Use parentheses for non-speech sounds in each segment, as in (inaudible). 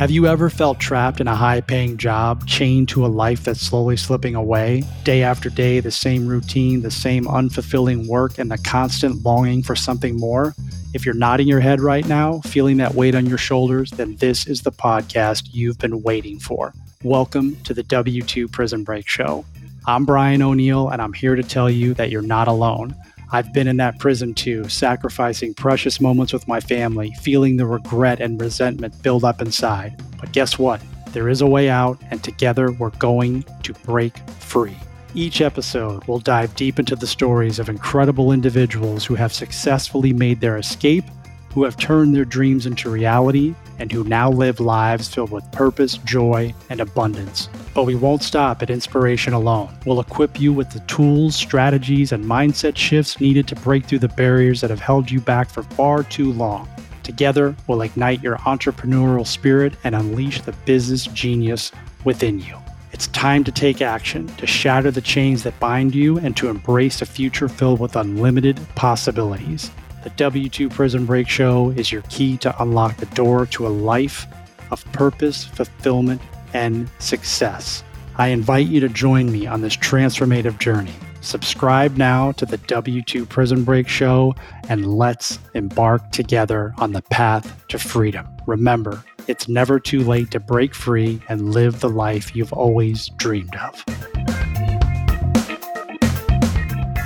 Have you ever felt trapped in a high paying job, chained to a life that's slowly slipping away? Day after day, the same routine, the same unfulfilling work, and the constant longing for something more? If you're nodding your head right now, feeling that weight on your shoulders, then this is the podcast you've been waiting for. Welcome to the W2 Prison Break Show. I'm Brian O'Neill, and I'm here to tell you that you're not alone. I've been in that prison too, sacrificing precious moments with my family, feeling the regret and resentment build up inside. But guess what? There is a way out, and together we're going to break free. Each episode will dive deep into the stories of incredible individuals who have successfully made their escape, who have turned their dreams into reality, and who now live lives filled with purpose, joy, and abundance. But we won't stop at inspiration alone. We'll equip you with the tools, strategies, and mindset shifts needed to break through the barriers that have held you back for far too long. Together, we'll ignite your entrepreneurial spirit and unleash the business genius within you. It's time to take action, to shatter the chains that bind you, and to embrace a future filled with unlimited possibilities. The W2 Prison Break Show is your key to unlock the door to a life of purpose, fulfillment, and success. I invite you to join me on this transformative journey. Subscribe now to the W2 Prison Break Show and let's embark together on the path to freedom. Remember, it's never too late to break free and live the life you've always dreamed of.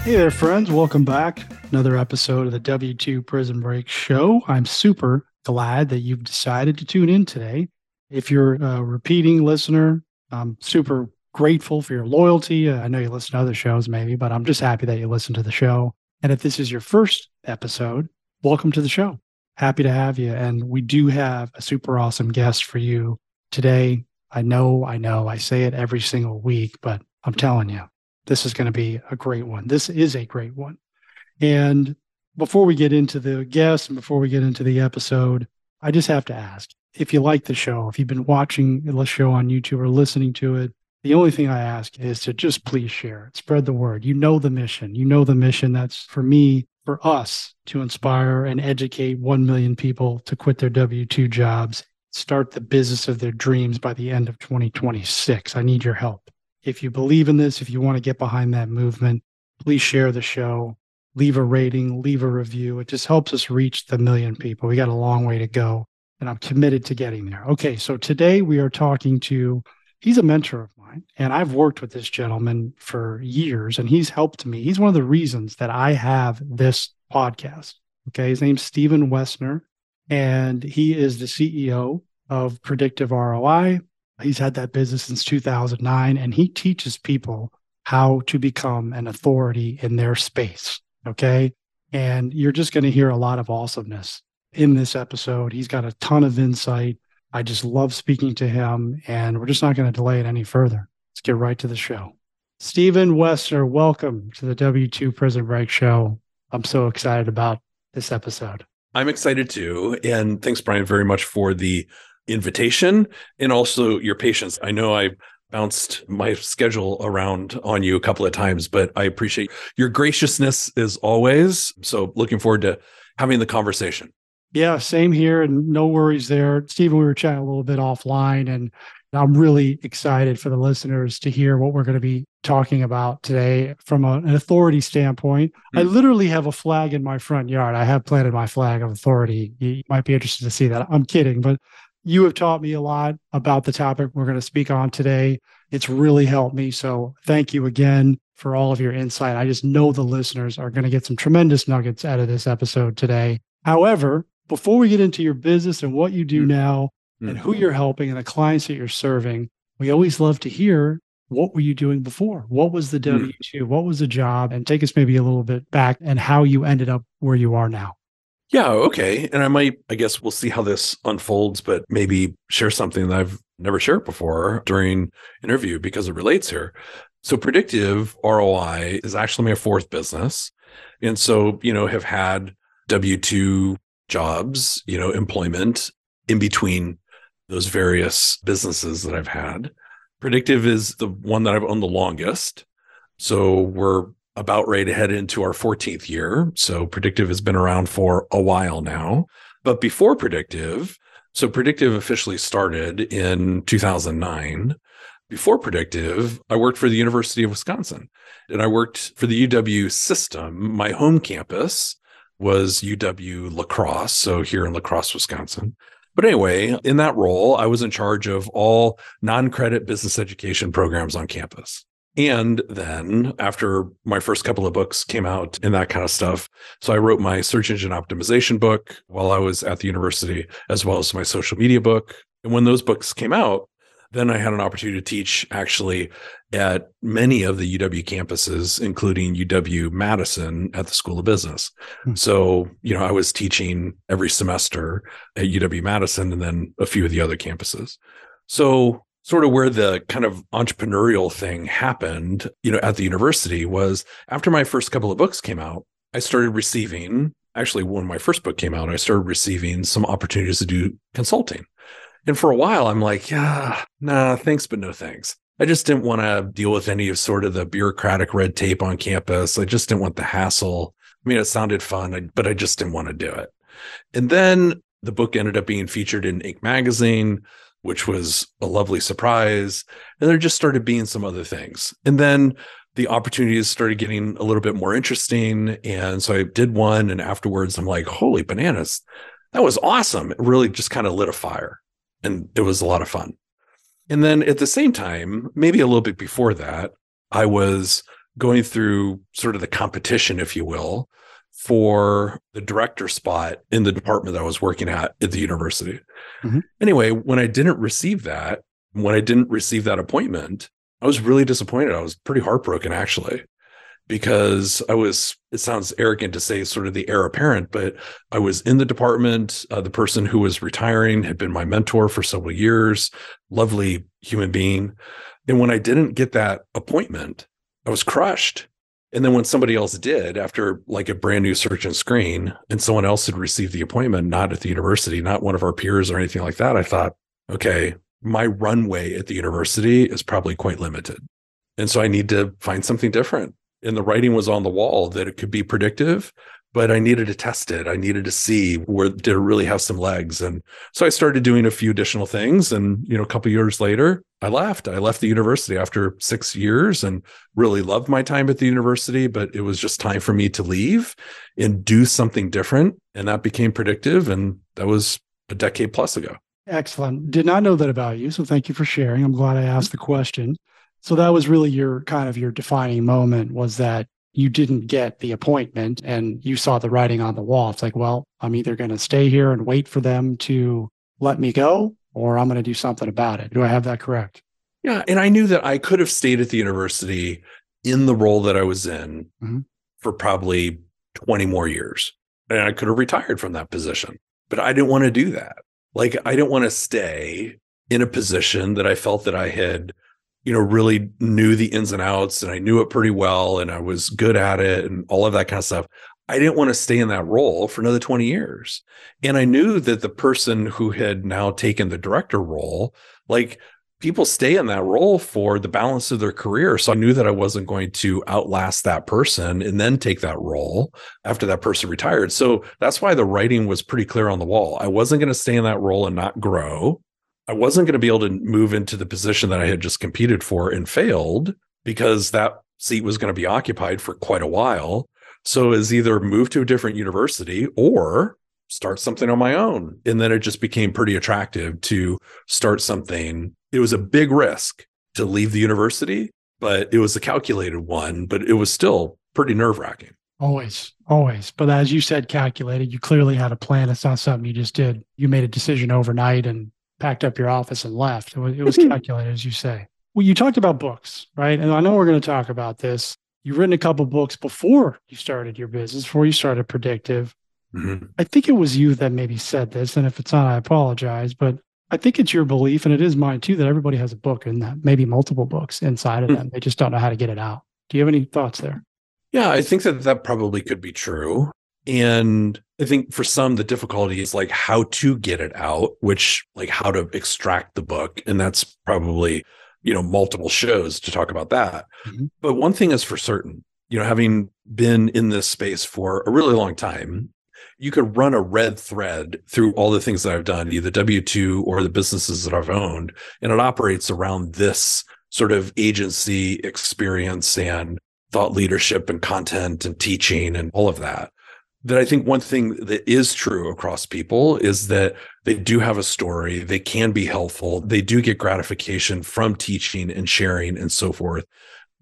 Hey there, friends. Welcome back. Another episode of the W2 Prison Break Show. I'm super glad that you've decided to tune in today. If you're a repeating listener, I'm super grateful for your loyalty. Uh, I know you listen to other shows, maybe, but I'm just happy that you listen to the show. And if this is your first episode, welcome to the show. Happy to have you. And we do have a super awesome guest for you today. I know, I know, I say it every single week, but I'm telling you, this is going to be a great one. This is a great one. And before we get into the guest and before we get into the episode, I just have to ask if you like the show, if you've been watching the show on YouTube or listening to it, the only thing I ask is to just please share it, spread the word. You know the mission. You know the mission that's for me, for us to inspire and educate 1 million people to quit their W 2 jobs, start the business of their dreams by the end of 2026. I need your help. If you believe in this, if you want to get behind that movement, please share the show, leave a rating, leave a review. It just helps us reach the million people. We got a long way to go, and I'm committed to getting there. Okay, so today we are talking to, he's a mentor of mine, and I've worked with this gentleman for years, and he's helped me. He's one of the reasons that I have this podcast. Okay, his name's Stephen Woessner, and he is the CEO of Predictive ROI. He's had that business since 2009, and he teaches people how to become an authority in their space. Okay. And you're just going to hear a lot of awesomeness in this episode. He's got a ton of insight. I just love speaking to him, and we're just not going to delay it any further. Let's get right to the show. Stephen Woessner, welcome to the W2 Prison Break Show. I'm so excited about this episode. I'm excited too. And thanks, Brian, very much for the invitation and also your patience. I know I bounced my schedule around on you a couple of times, but I appreciate your graciousness as always. So looking forward to having the conversation. Yeah, same here. And no worries there. Stephen, we were chatting a little bit offline, and I'm really excited for the listeners to hear what we're going to be talking about today from a, an authority standpoint. Mm-hmm. I hmm. literally have a flag in my front yard. I have planted my flag of authority. You might be interested to see that. I'm kidding, but you have taught me a lot about the topic we're going to speak on today. It's really helped me. So thank you again for all of your insight. I just know the listeners are going to get some tremendous nuggets out of this episode today. However, before we get into your business and what you do mm-hmm. now and who you're helping and the clients that you're serving, we always love to hear what were you doing before? What was the W 2? Mm-hmm. What was the job? And take us maybe a little bit back and how you ended up where you are now. Yeah, okay. And I might, I guess we'll see how this unfolds, but maybe share something that I've never shared before during interview because it relates here. So predictive ROI is actually my fourth business. And so, you know, have had W2 jobs, you know, employment in between those various businesses that I've had. Predictive is the one that I've owned the longest. So we're about ready to head into our 14th year. So predictive has been around for a while now. But before predictive, So Predictive officially started in 2009. Before Predictive, I worked for the University of Wisconsin and I worked for the UW system. My home campus was UW La Crosse, so here in La Crosse, Wisconsin. But anyway, in that role, I was in charge of all non credit business education programs on campus. And then after my first couple of books came out and that kind of stuff, so I wrote my search engine optimization book while I was at the university, as well as my social media book. And when those books came out, then I had an opportunity to teach actually at many of the UW campuses, including UW Madison at the School of Business. Hmm. So, you know, I was teaching every semester at UW Madison and then a few of the other campuses. So, sort of where the kind of entrepreneurial thing happened, you know, at the university was after my first couple of books came out, I started receiving actually when my first book came out, I started receiving some opportunities to do consulting. And for a while, I'm like, yeah, nah, thanks, but no thanks. I just didn't want to deal with any of sort of the bureaucratic red tape on campus. I just didn't want the hassle. I mean, it sounded fun, but I just didn't want to do it. And then the book ended up being featured in Inc. magazine, which was a lovely surprise. And there just started being some other things. And then the opportunities started getting a little bit more interesting. And so I did one. And afterwards, I'm like, holy bananas, that was awesome. It really just kind of lit a fire and it was a lot of fun. And then at the same time, maybe a little bit before that, I was going through sort of the competition, if you will, for the director spot in the department that I was working at at the university. Mm-hmm. Anyway, when I didn't receive that, when I didn't receive that appointment, I was really disappointed. I was pretty heartbroken actually because I was, it sounds arrogant to say sort of the heir apparent, but I was in the department. Uh, the person who was retiring had been my mentor for several years, lovely human being. And when I didn't get that appointment, I was crushed. And then when somebody else did, after like a brand new search and screen, and someone else had received the appointment, not at the university, not one of our peers or anything like that, I thought, okay, my runway at the university is probably quite limited. And so I need to find something different and the writing was on the wall that it could be predictive but I needed to test it. I needed to see where did it really have some legs. And so I started doing a few additional things. And, you know, a couple years later, I left. I left the university after six years and really loved my time at the university, but it was just time for me to leave and do something different. And that became predictive. And that was a decade plus ago. Excellent. Did not know that about you. So thank you for sharing. I'm glad I asked the question. So that was really your kind of your defining moment was that you didn't get the appointment and you saw the writing on the wall. It's like, well, I'm either going to stay here and wait for them to let me go or I'm going to do something about it. Do I have that correct? Yeah. And I knew that I could have stayed at the university in the role that I was in mm-hmm. for probably 20 more years. And I could have retired from that position, but I didn't want to do that. Like, I didn't want to stay in a position that I felt that I had you know, really knew the ins and outs and I knew it pretty well and I was good at it and all of that kind of stuff. I didn't want to stay in that role for another 20 years. And I knew that the person who had now taken the director role, like people stay in that role for the balance of their career. So I knew that I wasn't going to outlast that person and then take that role after that person retired. So that's why the writing was pretty clear on the wall. I wasn't going to stay in that role and not grow. I wasn't going to be able to move into the position that I had just competed for and failed because that seat was going to be occupied for quite a while. So is either move to a different university or start something on my own. And then it just became pretty attractive to start something. It was a big risk to leave the university, but it was a calculated one, but it was still pretty nerve wracking. Always, always. But as you said, calculated, you clearly had a plan. It's not something you just did. You made a decision overnight and packed up your office and left. It was, it was calculated, as you say. Well, you talked about books, right? And I know we're going to talk about this. You've written a couple books before you started your business, before you started Predictive. Mm-hmm. I think it was you that maybe said this, and if it's not, I apologize. But I think it's your belief, and it is mine too, that everybody has a book and that maybe multiple books inside of mm-hmm. them. They just don't know how to get it out. Do you have any thoughts there? Yeah, I think that that probably could be true. And I think for some, the difficulty is like how to get it out, which like how to extract the book. And that's probably, you know, multiple shows to talk about that. Mm-hmm. But one thing is for certain, you know, having been in this space for a really long time, you could run a red thread through all the things that I've done, either W 2 or the businesses that I've owned. And it operates around this sort of agency experience and thought leadership and content and teaching and all of that. That I think one thing that is true across people is that they do have a story, they can be helpful, they do get gratification from teaching and sharing and so forth.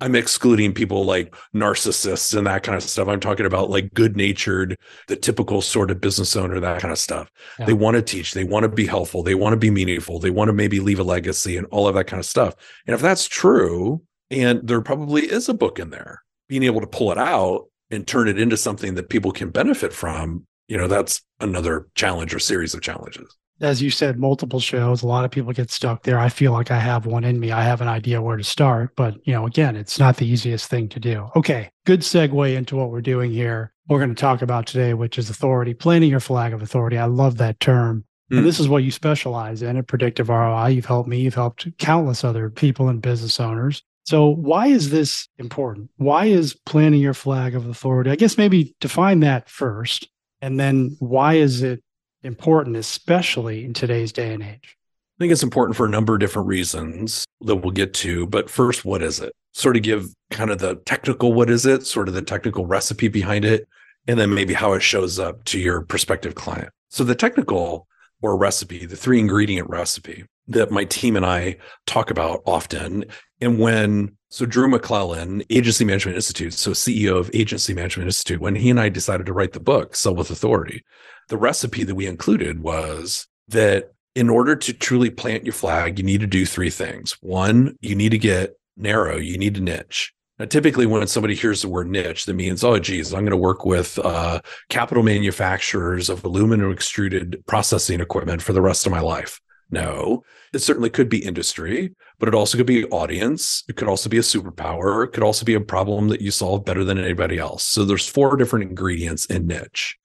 I'm excluding people like narcissists and that kind of stuff. I'm talking about like good natured, the typical sort of business owner, that kind of stuff. Yeah. They want to teach, they want to be helpful, they want to be meaningful, they want to maybe leave a legacy and all of that kind of stuff. And if that's true, and there probably is a book in there, being able to pull it out and turn it into something that people can benefit from, you know, that's another challenge or series of challenges as you said, multiple shows. A lot of people get stuck there. I feel like I have one in me. I have an idea where to start, but you know, again, it's not the easiest thing to do. Okay, good segue into what we're doing here. We're going to talk about today, which is authority, planting your flag of authority. I love that term. And hmm. this is what you specialize in at Predictive ROI. You've helped me, you've helped countless other people and business owners. So, why is this important? Why is planting your flag of authority? I guess maybe define that first. And then, why is it important, especially in today's day and age? I think it's important for a number of different reasons that we'll get to. But first, what is it? Sort of give kind of the technical what is it, sort of the technical recipe behind it, and then maybe how it shows up to your prospective client. So, the technical or recipe, the three ingredient recipe that my team and I talk about often. And when, so Drew McClellan, Agency Management Institute, so CEO of Agency Management Institute, when he and I decided to write the book, Sell with Authority, the recipe that we included was that in order to truly plant your flag, you need to do three things. One, you need to get narrow, you need to niche. Now, typically, when somebody hears the word niche, that means, oh, geez, I'm going to work with uh, capital manufacturers of aluminum extruded processing equipment for the rest of my life. No, it certainly could be industry, but it also could be audience. It could also be a superpower. It could also be a problem that you solve better than anybody else. So there's four different ingredients in niche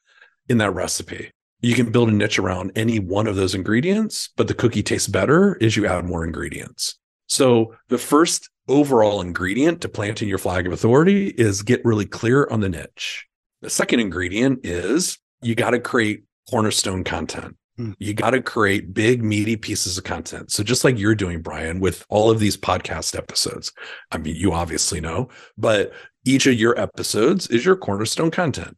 in that recipe. You can build a niche around any one of those ingredients, but the cookie tastes better as you add more ingredients. So the first overall ingredient to planting your flag of authority is get really clear on the niche. The second ingredient is you got to create cornerstone content. Hmm. You got to create big, meaty pieces of content. So, just like you're doing, Brian, with all of these podcast episodes, I mean, you obviously know, but each of your episodes is your cornerstone content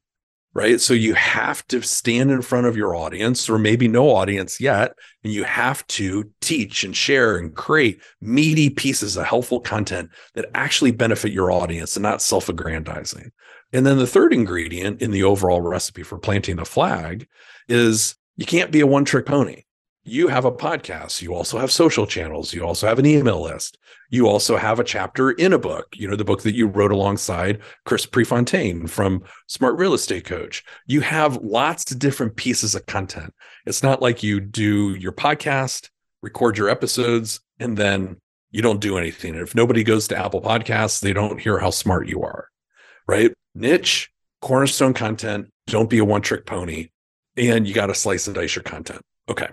right? So you have to stand in front of your audience, or maybe no audience yet, and you have to teach and share and create meaty pieces of helpful content that actually benefit your audience and not self aggrandizing. And then the third ingredient in the overall recipe for planting the flag is you can't be a one trick pony. You have a podcast. You also have social channels. You also have an email list. You also have a chapter in a book you know the book that you wrote alongside chris prefontaine from smart real estate coach. You have lots of different pieces of content. It's not like you do your podcast record your episodes and then you don't do anything. And if nobody goes to apple podcasts they don't hear how smart you are right? Niche cornerstone content. Don't be a one trick pony and you got to slice and dice your content okay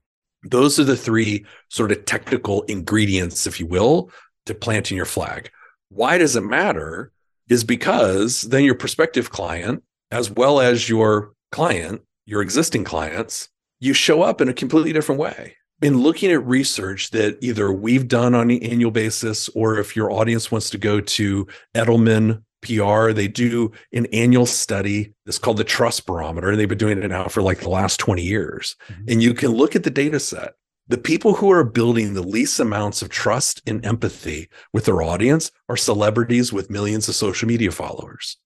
those are the three sort of technical ingredients, if you will, to planting your flag. Why does it matter? Is because then your prospective client, as well as your client, your existing clients, you show up in a completely different way. In looking at research that either we've done on an annual basis, or if your audience wants to go to Edelman PR. They do an annual study. It's called the Trust Barometer, and they've been doing it now for like the last 20 years. Mm-hmm. And you can look at the data set. The people who are building the least amounts of trust and empathy with their audience are celebrities with millions of social media followers.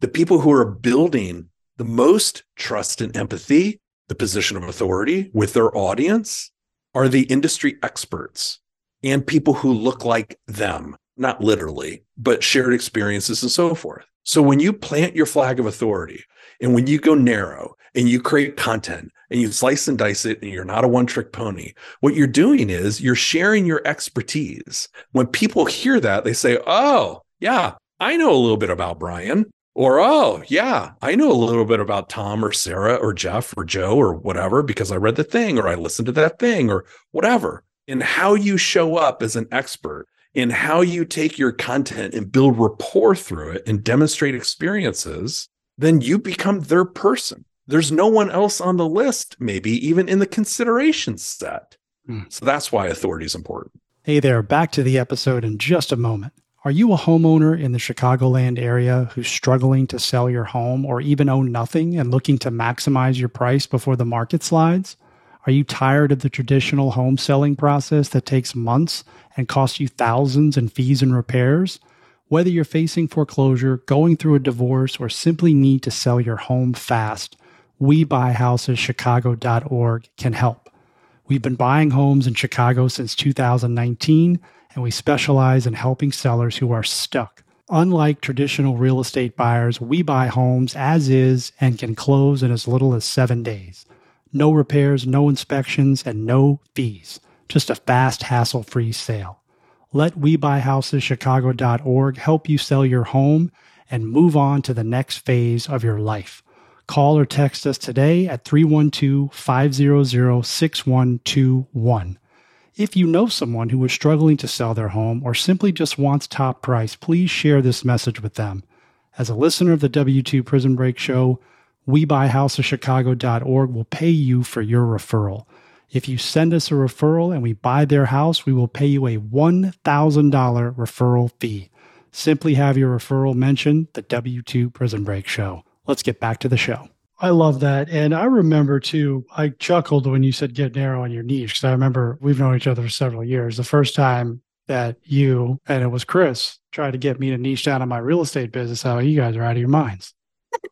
The people who are building the most trust and empathy, the position of authority with their audience, are the industry experts and people who look like them not literally, but shared experiences and so forth. So when you plant your flag of authority and when you go narrow and you create content and you slice and dice it and you're not a one trick pony, what you're doing is you're sharing your expertise. When people hear that, they say, Oh, yeah, I know a little bit about Brian. Or, oh, yeah, I know a little bit about Tom or Sarah or Jeff or Joe or whatever because I read the thing or I listened to that thing or whatever. And how you show up as an expert in how you take your content and build rapport through it and demonstrate experiences, then you become their person. there's no one else on the list, maybe even in the consideration set. Hmm. So that's why authority is important. Hey there, back to the episode in just a moment. Are you a homeowner in the Chicagoland area who's struggling to sell your home or even own nothing and looking to maximize your price before the market slides? Are you tired of the traditional home selling process that takes months and costs you thousands in fees and repairs? Whether you're facing foreclosure, going through a divorce, or simply need to sell your home fast, WeBuyHousesChicago.org can help. We've been buying homes in Chicago since 2019, and we specialize in helping sellers who are stuck. Unlike traditional real estate buyers, we buy homes as is and can close in as little as seven days. No repairs, no inspections, and no fees. Just a fast, hassle free sale. Let WeBuyHousesChicago.org help you sell your home and move on to the next phase of your life. Call or text us today at 312 500 6121. If you know someone who is struggling to sell their home or simply just wants top price, please share this message with them. As a listener of the W2 Prison Break Show, WeBuyHousesChicago.org will pay you for your referral. If you send us a referral and we buy their house, we will pay you a $1,000 referral fee. Simply have your referral mention the W2 Prison Break Show let's get back to the show. I love that. And I remember too, I chuckled when you said get narrow on your niche because I remember we've known each other for several years. The first time that you and it was Chris tried to get me to niche down on my real estate business, how you guys are out of your minds.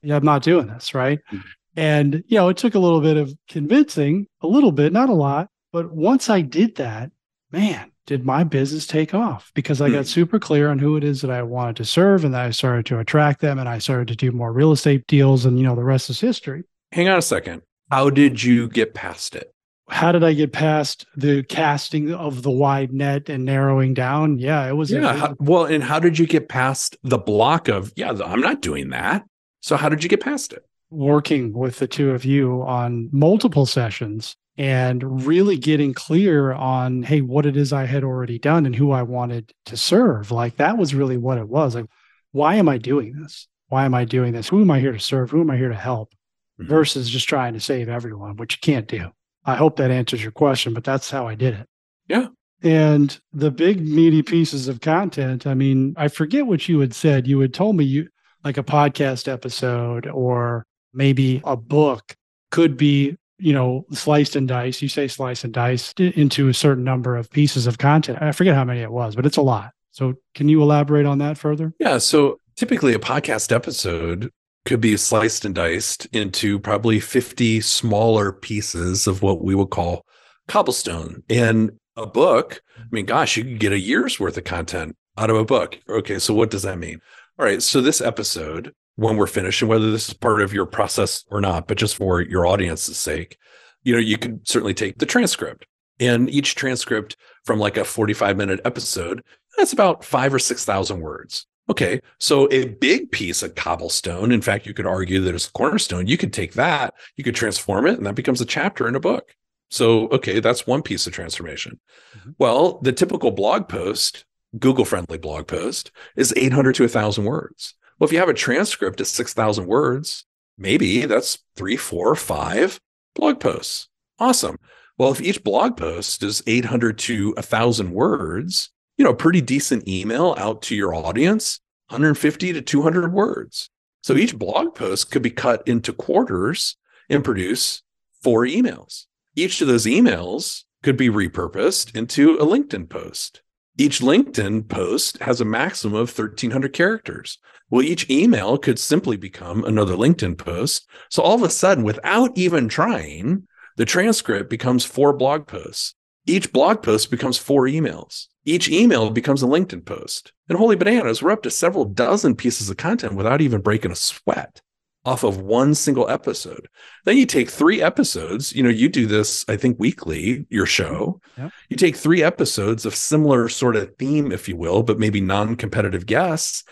Yeah, I'm not doing this, right? Mm-hmm. And, you know, it took a little bit of convincing, a little bit, not a lot. But once I did that, man, did my business take off because I got hmm. super clear on who it is that I wanted to serve and that I started to attract them and I started to do more real estate deals and you know the rest is history. Hang on a second. How did you get past it? How did I get past the casting of the wide net and narrowing down? Yeah, it was Yeah, well, and how did you get past the block of yeah, I'm not doing that. So how did you get past it? Working with the two of you on multiple sessions and really getting clear on hey what it is i had already done and who i wanted to serve. Like that was really what it was. Like why am i doing this? Why am i doing this? Who am i here to serve? Who am i here to help? Mm-hmm. versus just trying to save everyone which you can't do. I hope that answers your question but that's how i did it. Yeah. And the big meaty pieces of content i mean i forget what you had said. You had told me you like a podcast episode or maybe a book could be you know, sliced and diced. You say slice and dice into a certain number of pieces of content. I forget how many it was, but it's a lot. So can you elaborate on that further? Yeah. So typically a podcast episode could be sliced and diced into probably 50 smaller pieces of what we would call cobblestone. And a book, I mean, gosh, you could get a year's worth of content out of a book. Okay. So what does that mean? All right. So this episode when we're finished and whether this is part of your process or not, but just for your audience's sake, you know, you could certainly take the transcript and each transcript from like a 45 minute episode, that's about five or 6,000 words. Okay. So a big piece of cobblestone, in fact, you could argue that it's a cornerstone. You could take that, you could transform it, and that becomes a chapter in a book. So, okay, that's one piece of transformation. Mm-hmm. Well, the typical blog post, Google friendly blog post, is 800 to 1,000 words. Well, if you have a transcript of 6,000 words, maybe that's three, four, five blog posts. Awesome. Well, if each blog post is 800 to 1,000 words, you know, pretty decent email out to your audience, 150 to 200 words. So each blog post could be cut into quarters and produce four emails. Each of those emails could be repurposed into a LinkedIn post. Each LinkedIn post has a maximum of 1300 characters. Well, each email could simply become another LinkedIn post. So all of a sudden, without even trying, the transcript becomes four blog posts. Each blog post becomes four emails. Each email becomes a LinkedIn post. And holy bananas, we're up to several dozen pieces of content without even breaking a sweat off of one single episode. Then you take three episodes, you know, you do this, I think, weekly, your show. Mm-hmm. Yep. You take three episodes of similar sort of theme, if you will, but maybe non competitive guests,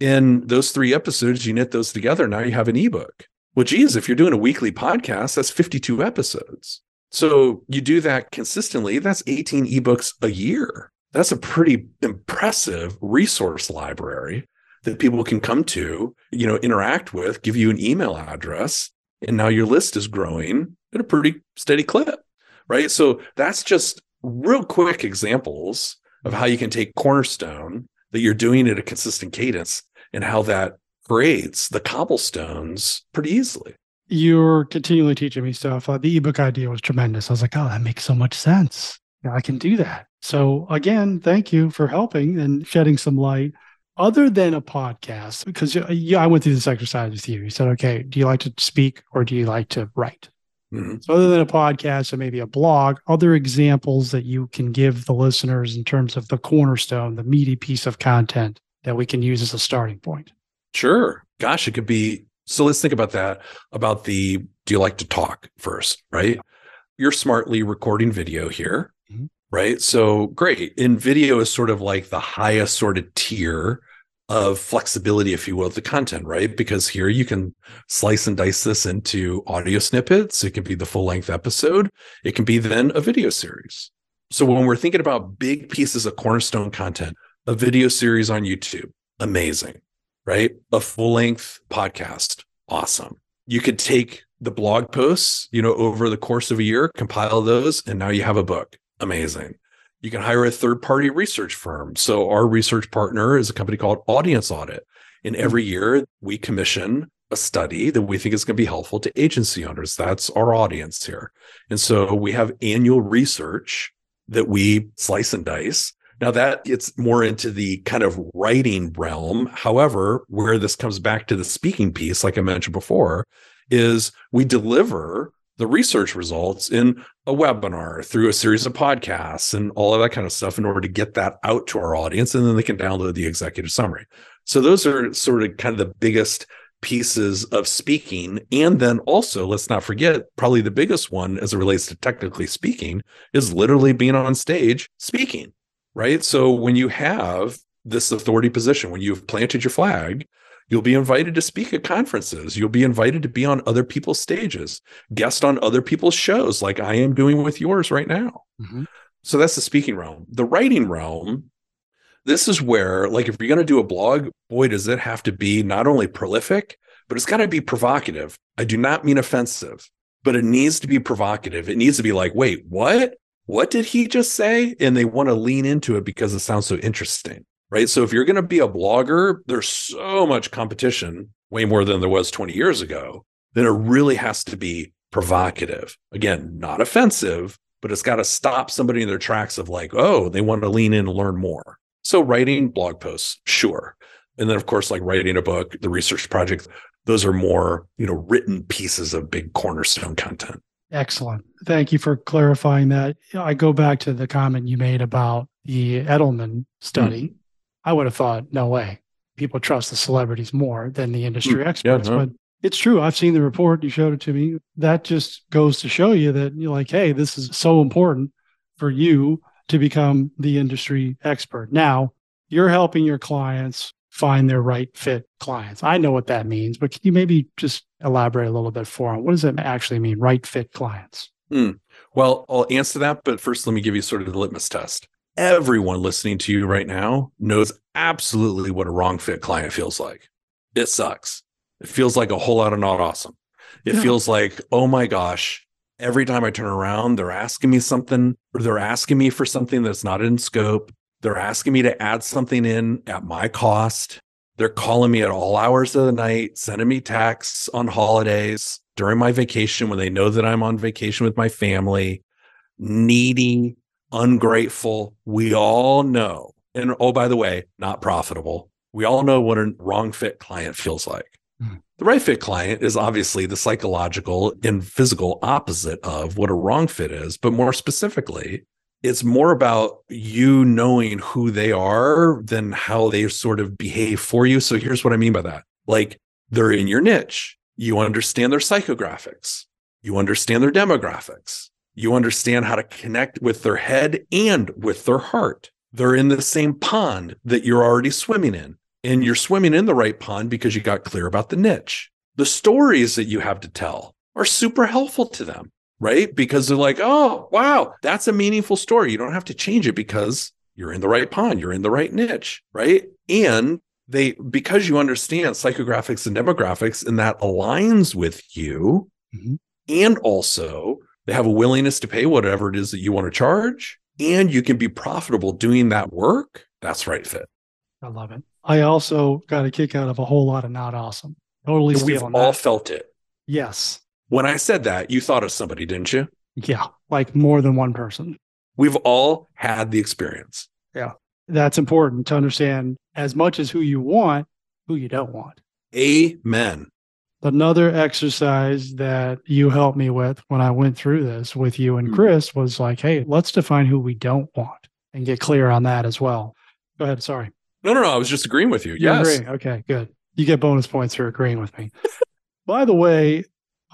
in those three episodes, you knit those together. Now you have an ebook. Well, geez, if you're doing a weekly podcast, that's 52 episodes. So you do that consistently, that's 18 ebooks a year. That's a pretty impressive resource library that people can come to, you know, interact with, give you an email address, And now your list is growing at a pretty steady clip, right? So that's just real quick examples of how you can take Cornerstone that you're doing at a consistent cadence and how that creates the cobblestones pretty easily. You're continually teaching me stuff. Uh, the ebook idea was tremendous. I was like, oh, that makes so much sense. I can do that. So again, thank you for helping and shedding some light. Other than a podcast, because yeah, I went through this exercise with you. You said, okay, do you like to speak or do you like to write? Mm-hmm. So, other than a podcast and maybe a blog, other examples that you can give the listeners in terms of the cornerstone, the meaty piece of content that we can use as a starting point? Sure. Gosh, it could be. So, let's think about that about the do you like to talk first, right? You're smartly recording video here, mm-hmm. right? So, great. And video is sort of like the highest sort of tier of flexibility, if you will, of the content, right? Because here you can slice and dice this into audio snippets. It can be the full length episode. It can be then a video series. So when we're thinking about big pieces of cornerstone content, a video series on YouTube, amazing, right? A full length podcast, awesome. You could take the blog posts, you know, over the course of a year, compile those, and now you have a book. Amazing. You can hire a third party research firm. So, our research partner is a company called Audience Audit. And hmm. every year we commission a study that we think is going to be helpful to agency owners. That's our audience here. And so we have annual research that we slice and dice. Now that gets more into the kind of writing realm. However, where this comes back to the speaking piece, like I mentioned before, is we deliver the research results in a webinar through a series of podcasts and all of that kind of stuff in order to get that out to our audience and then they can download the executive summary. So those are sort of kind of the biggest pieces of speaking. And then also let's not forget probably the biggest one as it relates to technically speaking is literally being on stage speaking right? So when you have this authority position when you've planted your flag You'll be invited to speak at conferences. You'll be invited to be on other people's stages, guest on other people's shows, like I am doing with yours right now. Mm-hmm. So that's the speaking realm. The writing realm, this is where, like, if you're going to do a blog, boy, does it have to be not only prolific, but it's got to be provocative. I do not mean offensive, but it needs to be provocative. It needs to be like, wait, what? What did he just say? And they want to lean into it because it sounds so interesting right? So if you're going to be a blogger, there's so much competition, way more than there was 20 years ago, then it really has to be provocative. Again, not offensive, but it's got to stop somebody in their tracks of like, oh, they want to lean in and learn more. So writing blog posts, sure. And then of course, like writing a book, the research project, those are more, you know, written pieces of big cornerstone content. Excellent. Thank you for clarifying that. I go back to the comment you made about the Edelman study. Mm-hmm I would have thought, no way. People trust the celebrities more than the industry mm, experts. Yeah, no. But it's true. I've seen the report. You showed it to me. That just goes to show you that you're like, hey, this is so important for you to become the industry expert. Now, you're helping your clients find their right fit clients. I know what that means, but can you maybe just elaborate a little bit for them? What does it actually mean, right fit clients? Mm. Well, I'll answer that, but first, let me give you sort of the litmus test everyone listening to you right now knows absolutely what a wrong fit client feels like. It sucks. It feels like a whole lot of not awesome. It yeah. feels like, oh my gosh, every time I turn around, they're asking me something or they're asking me for something that's not in scope. They're asking me to add something in at my cost. They're calling me at all hours of the night, sending me texts on holidays during my vacation when they know that I'm on vacation with my family, needy, ungrateful. We all know. And oh, by the way, not profitable. We all know what a wrong fit client feels like. Mm. The right fit client is obviously the psychological and physical opposite of what a wrong fit is. But more specifically, it's more about you knowing who they are than how they sort of behave for you. So here's what I mean by that like they're in your niche, you understand their psychographics, you understand their demographics, you understand how to connect with their head and with their heart. They're in the same pond that you're already swimming in, and you're swimming in the right pond because you got clear about the niche. The stories that you have to tell are super helpful to them, right? Because they're like, oh, wow, that's a meaningful story. You don't have to change it because you're in the right pond, you're in the right niche, right? And they because you understand psychographics and demographics and that aligns with you Mhm. and also they have a willingness to pay whatever it is that you want to charge and you can be profitable doing that work that's right fit I love it. I also got a kick out of a whole lot of not awesome. Totally we've all that. felt it yes. when i said that you thought of somebody didn't you Yeah. Like more than one person. we've all had the experience Yeah. That's important to understand as much as who you want, who you don't want. amen Another exercise that you helped me with when I went through this with you and Hmm. Chris was like, hey, let's define who we don't want and get clear on that as well. Go ahead. Sorry. no no no i was just agreeing with you You yes agree? Okay, good. You get bonus points for agreeing with me. By the way,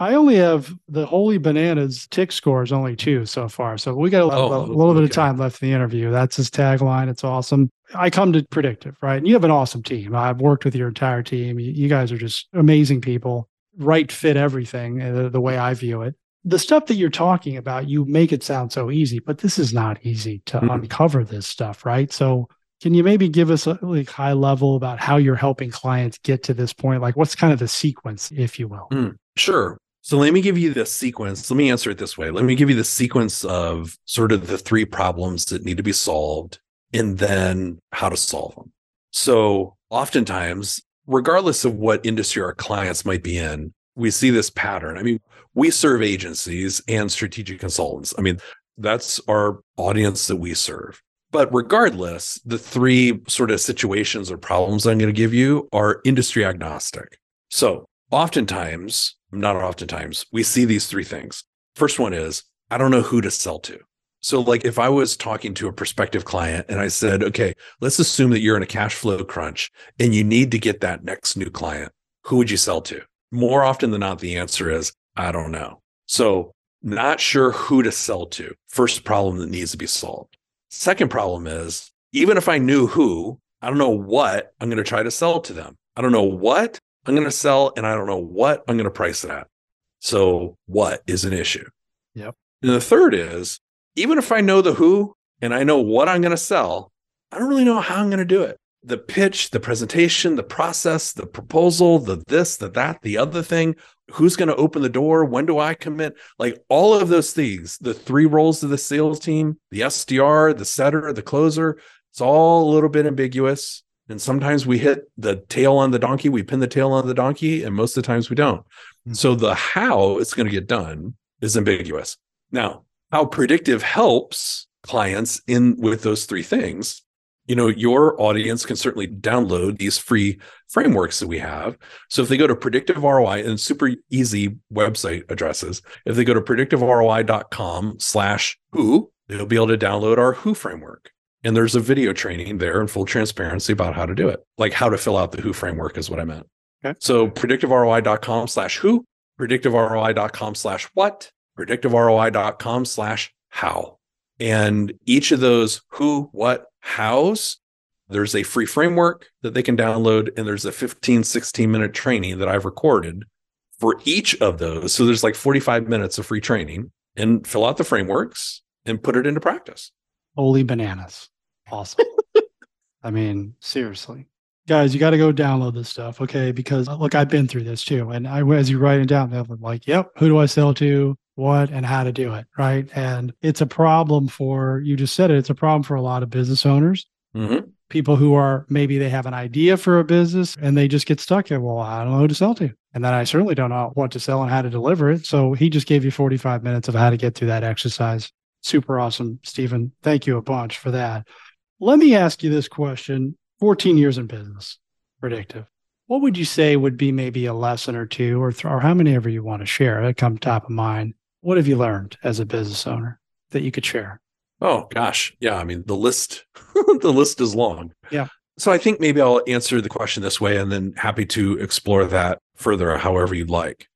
I only have the Holy Bananas tick score is only two so far. So we got a, little- Oh, a little bit of time left in the interview. That's his tagline. It's awesome. I come to Predictive, right? And you have an awesome team. I've worked with your entire team. You, guys are just amazing people, right fit everything uh, the, way I view it. The stuff that you're talking about, you make it sound so easy, but this is not easy to Mhm. uncover this stuff, right? So can you maybe give us a like high level about how you're helping clients get to this point? Like what's kind of the sequence, if you will? Sure. So let me give you the sequence. Let me answer it this way. Let me give you the sequence of sort of the three problems that need to be solved and then how to solve them. So oftentimes, regardless of what industry our clients might be in, we see this pattern. I mean, we serve agencies and strategic consultants. I mean, that's our audience that we serve. But regardless, the three sort of situations or problems I'm going to give you are industry agnostic. So oftentimes, not oftentimes, we see these three things. First one is, I don't know who to sell to. So, like if I was talking to a prospective client and I said, okay, let's assume that you're in a cash flow crunch and you need to get that next new client, who would you sell to? More often than not, the answer is, I don't know. So, not sure who to sell to. First problem that needs to be solved. Second problem is, even if I knew who, I don't know what I'm going to try to sell to them. I don't know what I'm going to sell and I don't know what I'm going to price it at. So, what is an issue? Yep. And the third is, even if I know the who and I know what I'm going to sell, I don't really know how I'm going to do it. The pitch, the presentation, the process, the proposal, the this, the that, the other thing, who's going to open the door, when do I commit? Like all of those things, the three roles of the sales team, the SDR, the setter, the closer, it's all a little bit ambiguous. And sometimes we hit the tail on the donkey, we pin the tail on the donkey, and most of the times we don't. Mhm. So the how it's going to get done is ambiguous. Now, how predictive helps clients in with those three things. You know, your audience can certainly download these free frameworks that we have. So if they go to predictive ROI and super easy website addresses, if they go to predictiveroi.com slash who, they'll be able to download our who framework. And there's a video training there in full transparency about how to do it, like how to fill out the who framework is what I meant. Okay. So predictiveroi.com slash who, predictiveroi.com slash what, predictiveroi.com slash how. And each of those who, what, hows, there's a free framework that they can download, and there's a 15, 16 minute training that I've recorded for each of those. So there's like 45 minutes of free training and fill out the frameworks and put it into practice. Holy bananas. Awesome. (laughs) I mean, seriously. Guys, you got to go download this stuff, okay? Because look, I've been through this too. And I as you write it down, I'm like, yep, who do I sell to, what, and how to do it, right? And it's a problem for you just said it, it's a problem for a lot of business owners, Mhm. people who are maybe they have an idea for a business and they just get stuck in, well, I don't know who to sell to. And then I certainly don't know what to sell and how to deliver it. So he just gave you 45 minutes of how to get through that exercise. Super awesome, Stephen. Thank you a bunch for that. Let me ask you this question 14 years in business, predictive. What would you say would be maybe a lesson or two, or, th- or how many ever you want to share that come top of mind? What have you learned as a business owner that you could share? Oh gosh. Yeah. I mean, the list, (laughs) the list is long. Yeah. So I think maybe I'll answer the question this way and then happy to explore that further, however you'd like.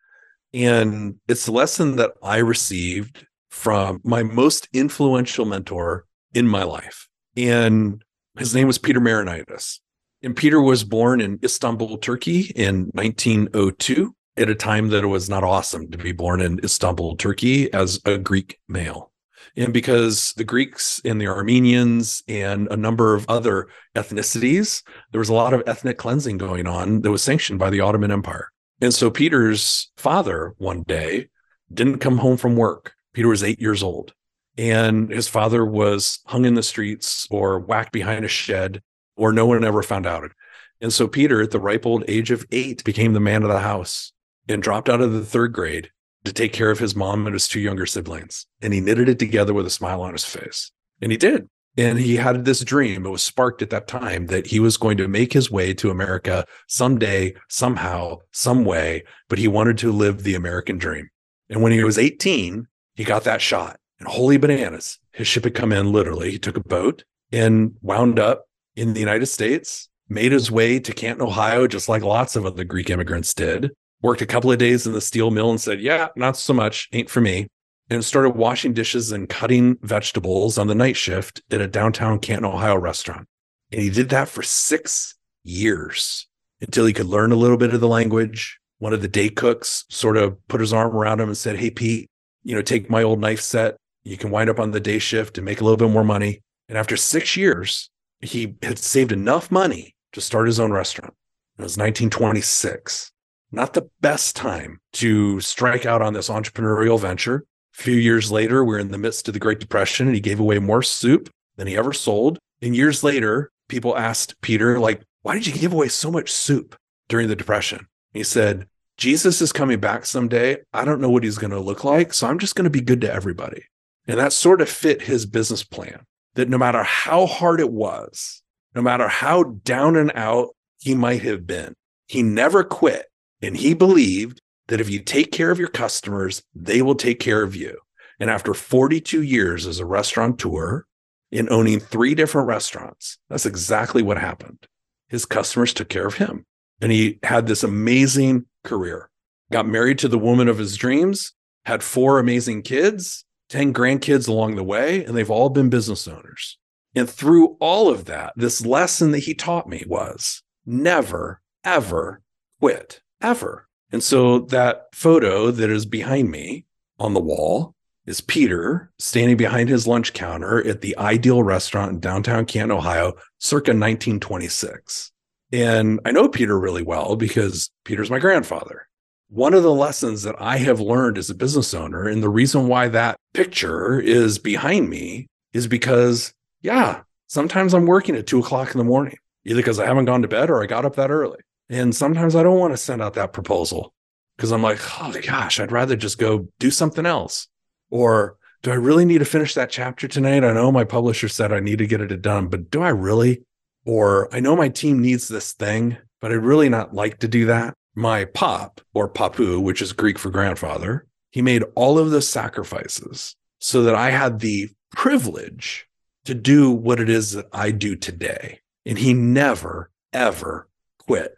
And it's a lesson that I received from my most influential mentor in my life. And his name was Peter Marinitis. And Peter was born in Istanbul, Turkey in 1902 at a time that it was not awesome to be born in Istanbul, Turkey as a Greek male. And because the Greeks and the Armenians and a number of other ethnicities, there was a lot of ethnic cleansing going on that was sanctioned by the Ottoman Empire. And so Peter's father one day didn't come home from work. Peter was eight years old. And his father was hung in the streets or whacked behind a shed, or no one ever found out. It. And so Peter, at the ripe old age of eight, became the man of the house and dropped out of the third grade to take care of his mom and his two younger siblings. And he knitted it together with a smile on his face. And he did. And he had this dream. It was sparked at that time that he was going to make his way to America someday, somehow, some way, but he wanted to live the American dream. And when he was 18, he got that shot. And holy bananas, his ship had come in literally. He took a boat and wound up in the United States, made his way to Canton, Ohio, just like lots of other Greek immigrants did worked a couple of days in the steel mill and said, Yeah, not so much, ain't for me. And started washing dishes and cutting vegetables on the night shift at a downtown Canton, Ohio restaurant. And he did that for six years until he could learn a little bit of the language. One of the day cooks sort of put his arm around him and said, Hey, Pete, you know, take my old knife set. You can wind up on the day shift and make a little bit more money. And after six years, he had saved enough money to start his own restaurant. It was 1926 not the best time to strike out on this entrepreneurial venture. A few years later, we're in the midst of the Great Depression and he gave away more soup than he ever sold. And years later, people asked Peter, like, why did you give away so much soup during the Depression? He said, Jesus is coming back someday. I don't know what he's going to look like. So I'm just going to be good to everybody. And that sort of fit his business plan that no matter how hard it was, no matter how down and out he might have been, he never quit and he believed that if you take care of your customers, they will take care of you. And after 42 years as a restaurateur in owning three different restaurants, that's exactly what happened. His customers took care of him. And he had this amazing career. Got married to the woman of his dreams, had four amazing kids, 10 grandkids along the way, and they've all been business owners. And through all of that, this lesson that he taught me was never, ever quit ever. And so that photo that is behind me on the wall is Peter standing behind his lunch counter at the Ideal restaurant in downtown Canton, Ohio, circa 1926. And I know Peter really well because Peter's my grandfather. One of the lessons that I have learned as a business owner, and the reason why that picture is behind me is because, yeah, sometimes I'm working at two o'clock in the morning, either because I haven't gone to bed or I got up that early. And sometimes I don't want to send out that proposal because I'm like, oh gosh, I'd rather just go do something else. Or do I really need to finish that chapter tonight? I know my publisher said I need to get it done, but do I really? Or I know my team needs this thing, but I'd really not like to do that. My pop or papu, which is Greek for grandfather, he made all of those sacrifices so that I had the privilege to do what it is that I do today. And he never, ever quit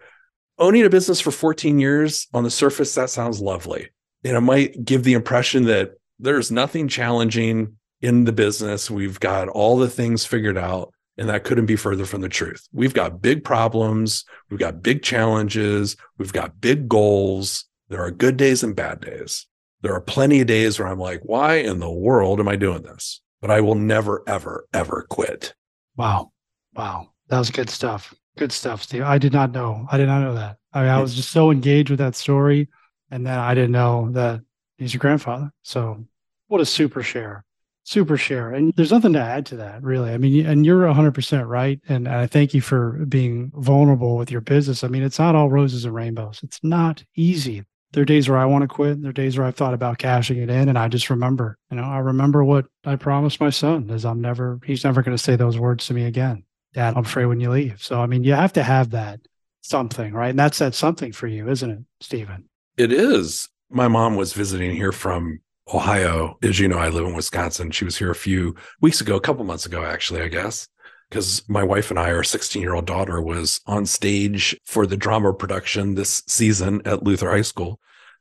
owning a business for 14 years on the surface, that sounds lovely. And it might give the impression that there's nothing challenging in the business. We've got all the things figured out. And that couldn't be further from the truth. We've got big problems. We've got big challenges. We've got big goals. There are good days and bad days. There are plenty of days where I'm like, why in the world am I doing this? But I will never, ever, ever quit. Wow. Wow. That was good stuff. Good stuff, Steve. I did not know. I did not know that. I mean, I was just so engaged with that story, and then I didn't know that he's your grandfather. So, what a super share, super share. And there's nothing to add to that, really. I mean, and you're 100% right. And I thank you for being vulnerable with your business. I mean, it's not all roses and rainbows. It's not easy. There are days where I want to quit. There are days where I've thought about cashing it in, and I just remember, you know, I remember what I promised my son is I'm never, he's never going to say those words to me again. Dad, I'm afraid when you leave. So, I mean, you have to have that something, right? And that's that something for you, isn't it, Stephen? It is. My mom was visiting here from Ohio. As you know, I live in Wisconsin. She was here a few weeks ago, a couple months ago, actually, I guess, because my wife and I, our 16 year old daughter, was on stage for the drama production this season at Luther High School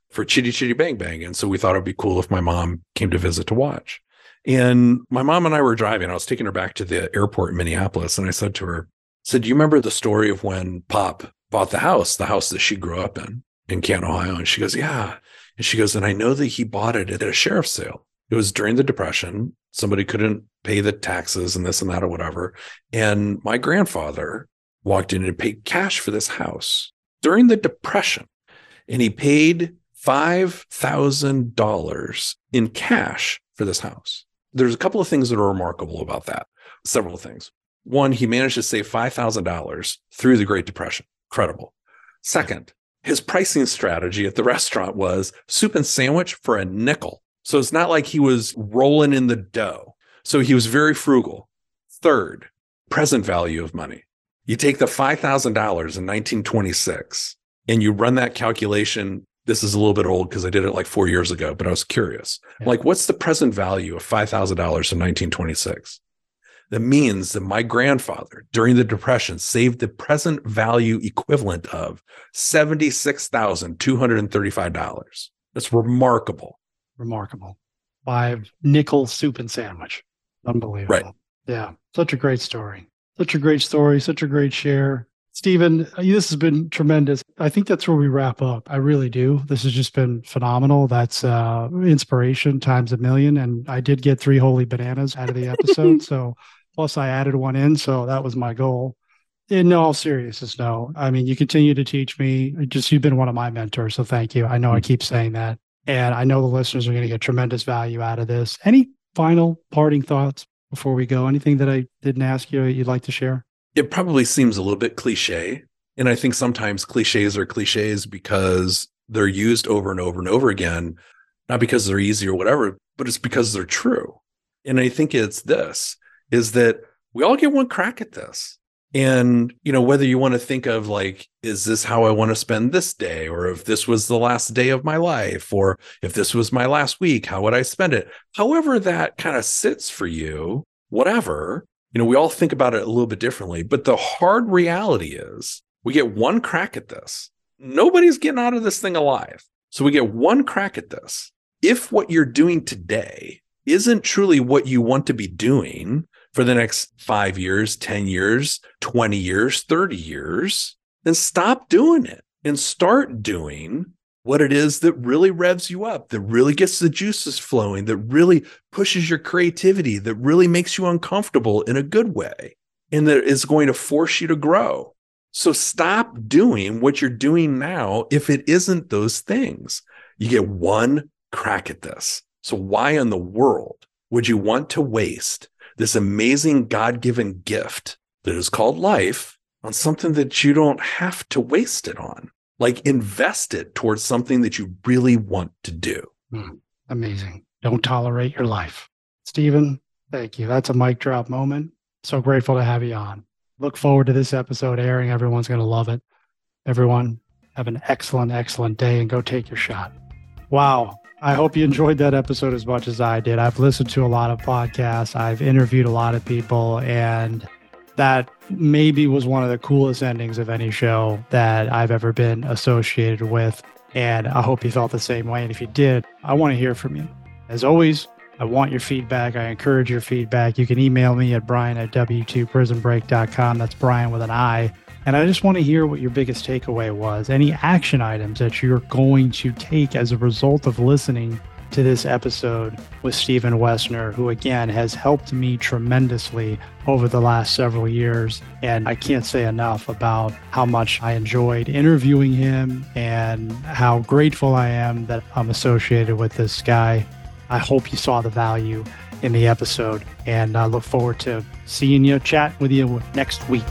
for Chitty Chitty Bang Bang. And so we thought it'd be cool if my mom came to visit to watch. And my mom and I were driving. I was taking her back to the airport in Minneapolis. And I said to her, said, Do you remember the story of when Pop bought the house, the house that she grew up in, in Canton, Ohio? And she goes, Yeah. And she goes, And I know that he bought it at a sheriff's sale. It was during the Depression. Somebody couldn't pay the taxes and this and that or whatever. And my grandfather walked in and paid cash for this house during the Depression. And he paid $5,000 in cash for this house. There's a couple of things that are remarkable about that. Several things. One, he managed to save $5,000 through the Great Depression. Incredible. Second, his pricing strategy at the (laughs) restaurant was soup and sandwich for a nickel. So it's not like he was rolling in the dough. So he was very frugal. Third, present value of money. You take the $5,000 in 1926 and you run that calculation. This is a little bit old because I did it like four years ago, but I was curious. Yeah. Like, what's the present value of $5,000 in 1926? That means that my grandfather during the Depression saved the present value equivalent of $76,235. That's remarkable. Remarkable. Five nickel soup and sandwich. Unbelievable. Right. Yeah. Such a great story. Such a great story. Such a great share. Stephen, this has been tremendous. I think that's where we wrap up. I really do. This has just been phenomenal. That's uh, inspiration times a million. And I did get three holy bananas out of the episode. (laughs) so Plus, I added one in, so that was my goal. In all seriousness, no. I mean, you continue to teach me. Just you've been one of my mentors, so thank you. I know I mm-hmm. keep saying that, and I know the listeners are going to get tremendous value out of this. Any final parting thoughts before we go? Anything that I didn't ask you you'd like to share? It probably seems a little bit cliche, and I think sometimes cliches are cliches because they're used over and over and over again, not because they're easy or whatever, but it's because they're true. And I think it's this is that we all get one crack at this. And, you know, whether you want to think of like, is this how I want to spend this day? Or if this was the last day of my life, or if this was my last week, how would I spend it? However, that kind of sits for you, whatever, you know, we all think about it a little bit differently. But the hard reality is we get one crack at this. Nobody's getting out of this thing alive. So we get one crack at this. If what you're doing today isn't truly what you want to be doing, for the next five years, 10 years, 20 years, 30 years, then stop doing it and start doing what it is that really revs you up, that really gets the juices flowing, that really pushes your creativity, that really makes you uncomfortable in a good way, and that is going to force you to grow. So stop doing what you're doing now if it isn't those things. You get one crack at this. So why in the world would you want to waste this amazing God given gift that is called life on something that you don't have to waste it on. Like invest it towards something that you really want to do. Mm, amazing. Don't tolerate your life. Stephen, thank you. That's a mic drop moment. So grateful to have you on. Look forward to this episode airing. Everyone's going to love it. Everyone, have an excellent, excellent day and go take your shot. Wow. I hope you enjoyed that episode as much as I did. I've listened to a lot of podcasts, I've interviewed a lot of people, and that maybe was one of the coolest endings of any show that I've ever been associated with. And I hope you felt the same way. And if you did, I want to hear from you. As always, I want your feedback. I encourage your feedback. You can email me at brian at w2prisonbreak.com. That's Brian with an I. And I just want to hear what your biggest takeaway was. Any action items that you're going to take as a result of listening to this episode with Stephen Woessner, who again has helped me tremendously over the last several years. And I can't say enough about how much I enjoyed interviewing him and how grateful I am that I'm associated with this guy. I hope you saw the value in the episode and I look forward to seeing you, chat with you next week.